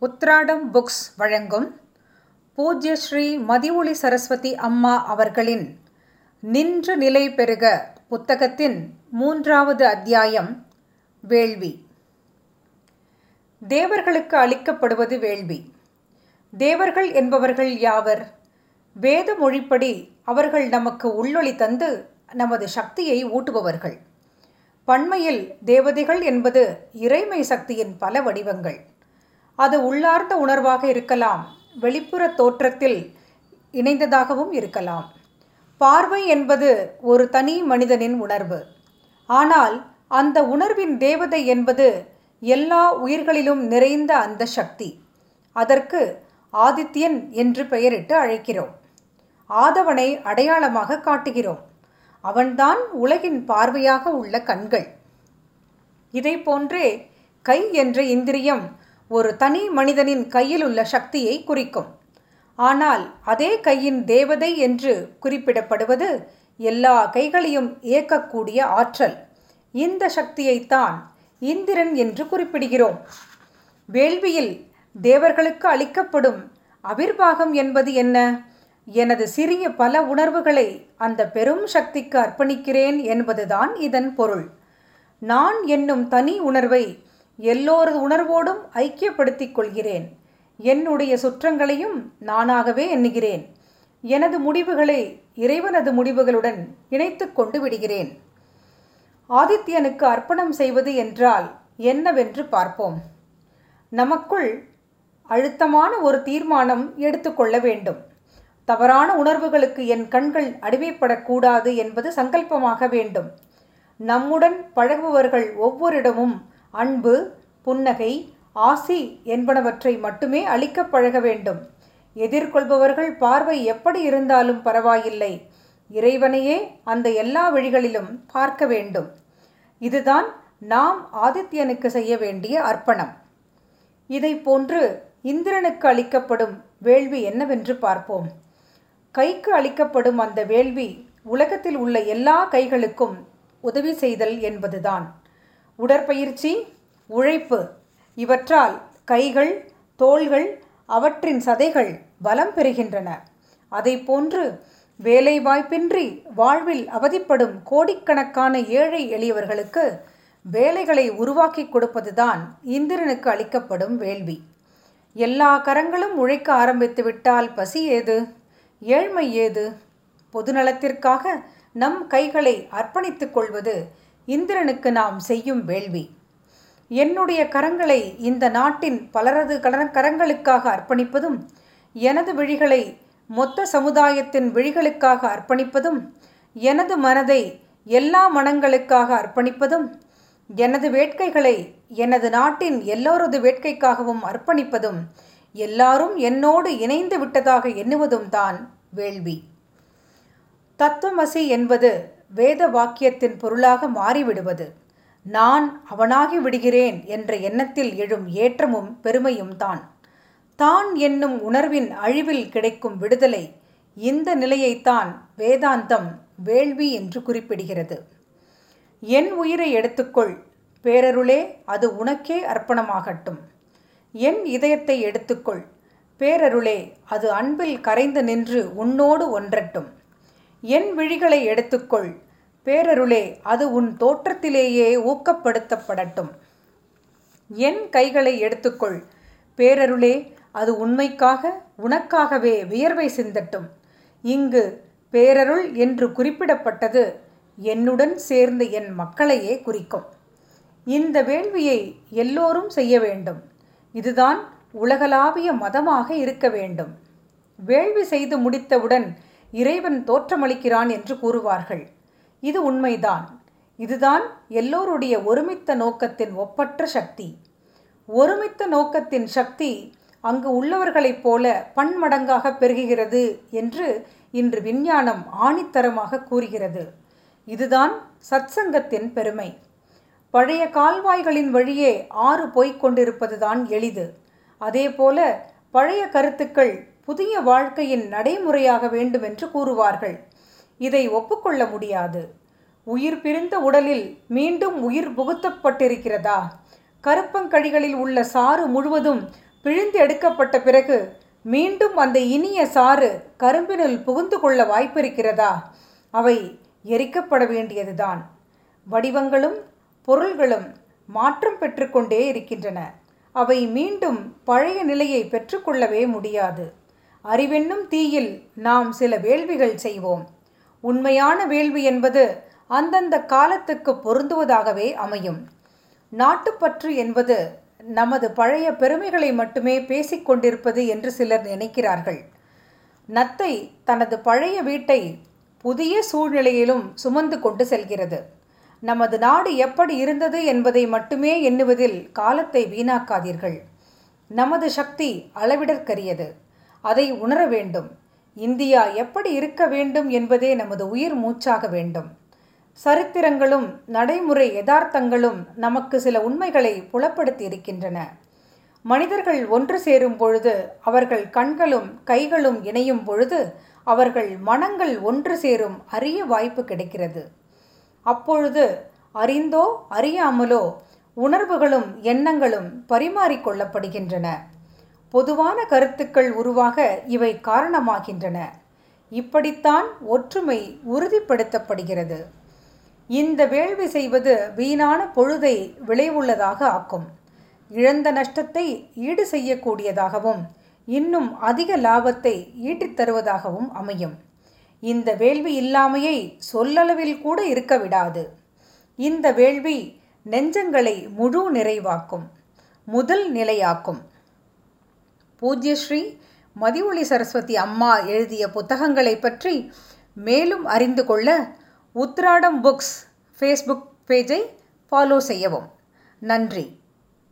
உத்ராடம் புக்ஸ் வழங்கும் பூஜ்ய ஸ்ரீ மதிவொளி சரஸ்வதி அம்மா அவர்களின் நின்று நிலை பெறுக புத்தகத்தின் மூன்றாவது அத்தியாயம் வேள்வி. தேவர்களுக்கு அளிக்கப்படுவது வேள்வி. தேவர்கள் என்பவர்கள் யாவர்? வேத மொழிப்படி அவர்கள் நமக்கு உள்ளொளி தந்து நமது சக்தியை ஊட்டுபவர்கள். பண்மையில் தேவதைகள் என்பது இறைமை சக்தியின் பல வடிவங்கள். அது உள்ளார்ந்த உணர்வாக இருக்கலாம். வெளிப்புற தோற்றத்தில் இணைந்ததாகவும் இருக்கலாம். பார்வை என்பது ஒரு தனி மனிதனின் உணர்வு. ஆனால் அந்த உணர்வின் தேவதை என்பது எல்லா உயிர்களிலும் நிறைந்த அந்த சக்தி. அதற்கு ஆதித்யன் என்று பெயரிட்டு அழைக்கிறோம். ஆதவனை அடையாளமாக காட்டுகிறோம். அவன்தான் உலகின் பார்வையாக உள்ள கண்கள். இதை போன்றே கை என்ற இந்திரியம் ஒரு தனி மனிதனின் கையில் உள்ள சக்தியை குறிக்கும். ஆனால் அதே கையின் தேவதை என்று குறிப்பிடப்படுவது எல்லா கைகளையும் இயக்கக்கூடிய ஆற்றல். இந்த சக்தியைத்தான் இந்திரன் என்று குறிப்பிடுகிறோம். வேள்வியில் தேவர்களுக்கு அளிக்கப்படும் அவிர்வாகம் என்பது என்ன? எனது சிறிய பல உணர்வுகளை அந்த பெரும் சக்திக்கு அர்ப்பணிக்கிறேன் என்பதுதான் இதன் பொருள். நான் என்னும் தனி உணர்வை எல்லோரது உணர்வோடும் ஐக்கியப்படுத்திக் கொள்கிறேன். என்னுடைய சுற்றங்களையும் நானாகவே எண்ணுகிறேன். எனது முடிவுகளை இறைவனது முடிவுகளுடன் இணைத்து கொண்டு விடுகிறேன். ஆதித்யனுக்கு அர்ப்பணம் செய்வது என்றால் என்னவென்று பார்ப்போம். நமக்குள் அழுத்தமான ஒரு தீர்மானம் எடுத்துக்கொள்ள வேண்டும். தவறான உணர்வுகளுக்கு என் கண்கள் அடிமைப்படக்கூடாது என்பது சங்கல்பமாக வேண்டும். நம்முடன் பழகுபவர்கள் ஒவ்வொரிடமும் அன்பு புன்னகை ஆசி என்பனவற்றை மட்டுமே அளிக்க பழக வேண்டும். எதிர்கொள்பவர்கள் பார்வை எப்படி இருந்தாலும் பரவாயில்லை. இறைவனையே அந்த எல்லா வழிகளிலும் பார்க்க வேண்டும். இதுதான் நாம் ஆதித்யனுக்கு செய்ய வேண்டிய அர்ப்பணம். இதை போன்று இந்திரனுக்கு அளிக்கப்படும் வேள்வி என்னவென்று பார்ப்போம். கைக்கு அளிக்கப்படும் அந்த வேள்வி உலகத்தில் உள்ள எல்லா கைகளுக்கும் உதவி செய்தல் என்பதுதான். உடற்பயிற்சி உழைப்பு இவற்றால் கைகள் தோள்கள் அவற்றின் சதைகள் பலம் பெறுகின்றன. அதை போன்று வேலைவாய்ப்பின்றி வாழ்வில் அவதிப்படும் கோடிக்கணக்கான ஏழை எளியவர்களுக்கு வேலைகளை உருவாக்கி கொடுப்பதுதான் இந்திரனுக்கு அளிக்கப்படும் வேள்வி. எல்லா கரங்களும் உழைக்க ஆரம்பித்து விட்டால் பசி ஏது? ஏழ்மை ஏது? பொதுநலத்திற்காக நம் கைகளை அர்ப்பணித்துக் கொள்வது இந்திரனுக்கு நாம் செய்யும் வேள்வி. என்னுடைய கரங்களை இந்த நாட்டின் பலரது கரங்களுக்காக அர்ப்பணிப்பதும் எனது விழிகளை மொத்த சமுதாயத்தின் விழிகளுக்காக அர்ப்பணிப்பதும் எனது மனதை எல்லா மனங்களுக்காக அர்ப்பணிப்பதும் எனது வேட்கைகளை எனது நாட்டின் எல்லோரது வேட்கைக்காகவும் அர்ப்பணிப்பதும் எல்லாரும் என்னோடு இணைந்து விட்டதாக எண்ணுவதும் தான் வேள்வி. தத்துவமசி என்பது வேத வாக்கியத்தின் பொருளாக மாறிவிடுவது. நான் அவனாகி விடுகிறேன் என்ற எண்ணத்தில் எழும் ஏற்றமும் பெருமையும் தான். தான் என்னும் உணர்வின் அழிவில் கிடைக்கும் விடுதலை இந்த நிலையைத்தான் வேதாந்தம் வேள்வி என்று குறிப்பிடுகிறது. என் உயிரை எடுத்துக்கொள் பேரருளே அது உனக்கே அர்ப்பணமாகட்டும். என் இதயத்தை எடுத்துக்கொள் பேரருளே அது அன்பில் கரைந்து நின்று உன்னோடு ஒன்றட்டும். என் விழிகளை எடுத்துக்கொள். பேரருளே அது உன் தோற்றத்திலேயே ஊக்கப்படுத்தப்படட்டும். என் கைகளை எடுத்துக்கொள். பேரருளே அது உண்மைக்காக உனக்காகவே வியர்வை சிந்தட்டும். இங்கு பேரருள் என்று குறிப்பிடப்பட்டது என்னுடன் சேர்ந்த என் மக்களையே குறிக்கும். இந்த வேள்வியை எல்லோரும் செய்ய வேண்டும். இதுதான் உலகளாவிய மதமாக இருக்க வேண்டும். வேள்வி செய்து முடித்தவுடன் இறைவன் தோற்றமளிக்கிறான் என்று கூறுவார்கள். இது உண்மைதான். இதுதான் எல்லோருடைய ஒருமித்த நோக்கத்தின் ஒப்பற்ற சக்தி. ஒருமித்த நோக்கத்தின் சக்தி அங்கு உள்ளவர்களைப் போல பன்மடங்காக பெருகுகிறது என்று இன்று விஞ்ஞானம் ஆணித்தரமாக கூறுகிறது. இதுதான் சத்சங்கத்தின் பெருமை. பழைய கால்வாய்களின் வழியே ஆறு போய்க் கொண்டிருப்பதுதான் எளிது. அதேபோல பழைய கருத்துக்கள் புதிய வாழ்க்கையின் நடைமுறையாக வேண்டும் என்று கூறுவார்கள். இதை ஒப்புக்கொள்ள முடியாது. உயிர் பிரிந்த உடலில் மீண்டும் உயிர் புகுத்தப்பட்டிருக்கிறதா? கருப்பங்கழிகளில் உள்ள சாறு முழுவதும் பிழிந்து எடுக்கப்பட்ட பிறகு மீண்டும் அந்த இனிய சாறு கரும்பினுள் புகுந்து கொள்ள வாய்ப்பிருக்கிறதா? அவை எரிக்கப்பட வேண்டியதுதான். வடிவங்களும் பொருள்களும் மாற்றம் பெற்றுக்கொண்டே இருக்கின்றன. அவை மீண்டும் பழைய நிலையை பெற்றுக்கொள்ளவே முடியாது. அறிவென்னும் தீயில் நாம் சில வேள்விகள் செய்வோம். உண்மையான வேள்வி என்பது அந்தந்த காலத்துக்கு பொருந்துவதாகவே அமையும். நாட்டுப்பற்று என்பது நமது பழைய பெருமைகளை மட்டுமே பேசிக்கொண்டிருப்பது என்று சிலர் நினைக்கிறார்கள். நத்தை தனது பழைய வீட்டை புதிய சூழ்நிலையிலும் சுமந்து கொண்டு செல்கிறது. நமது நாடு எப்படி இருந்தது என்பதை மட்டுமே எண்ணுவதில் காலத்தை வீணாக்காதீர்கள். நமது சக்தி அளவிடற்கரியது. அதை உணர வேண்டும். இந்தியா எப்படி இருக்க வேண்டும் என்பதே நமது உயிர் மூச்சாக வேண்டும். சரித்திரங்களும் நடைமுறை யதார்த்தங்களும் நமக்கு சில உண்மைகளை புலப்படுத்தி இருக்கின்றன மனிதர்கள் ஒன்று சேரும் பொழுது அவர்கள் கண்களும் கைகளும் இணையும் பொழுது அவர்கள் மனங்கள் ஒன்று சேரும் அரிய வாய்ப்பு கிடைக்கிறது. அப்பொழுது அறிந்தோ அறியாமலோ உணர்வுகளும் எண்ணங்களும் பரிமாறிக்கொள்ளப்படுகின்றன பொதுவான கருத்துக்கள் உருவாக இவை காரணமாகின்றன. இப்படித்தான் ஒற்றுமை உறுதிப்படுத்தப்படுகிறது. இந்த வேள்வி செய்வது வீணான பொழுதை விளைவுள்ளதாக ஆக்கும். இழந்த நஷ்டத்தை ஈடு செய்யக்கூடியதாகவும் இன்னும் அதிக லாபத்தை ஈட்டித் தருவதாகவும் அமையும். இந்த வேள்வி இல்லாமையை சொல்லளவில் கூட இருக்க விடாது. இந்த வேள்வி நெஞ்சங்களை முழு நிறைவாக்கும் முதல் நிலையாக்கும். பூஜ்யஸ்ரீ மதிவொளி சரஸ்வதி அம்மா எழுதிய புத்தகங்களை பற்றி மேலும் அறிந்து கொள்ள உத்ராடம் புக்ஸ் ஃபேஸ்புக் பேஜை ஃபாலோ செய்யவும். நன்றி.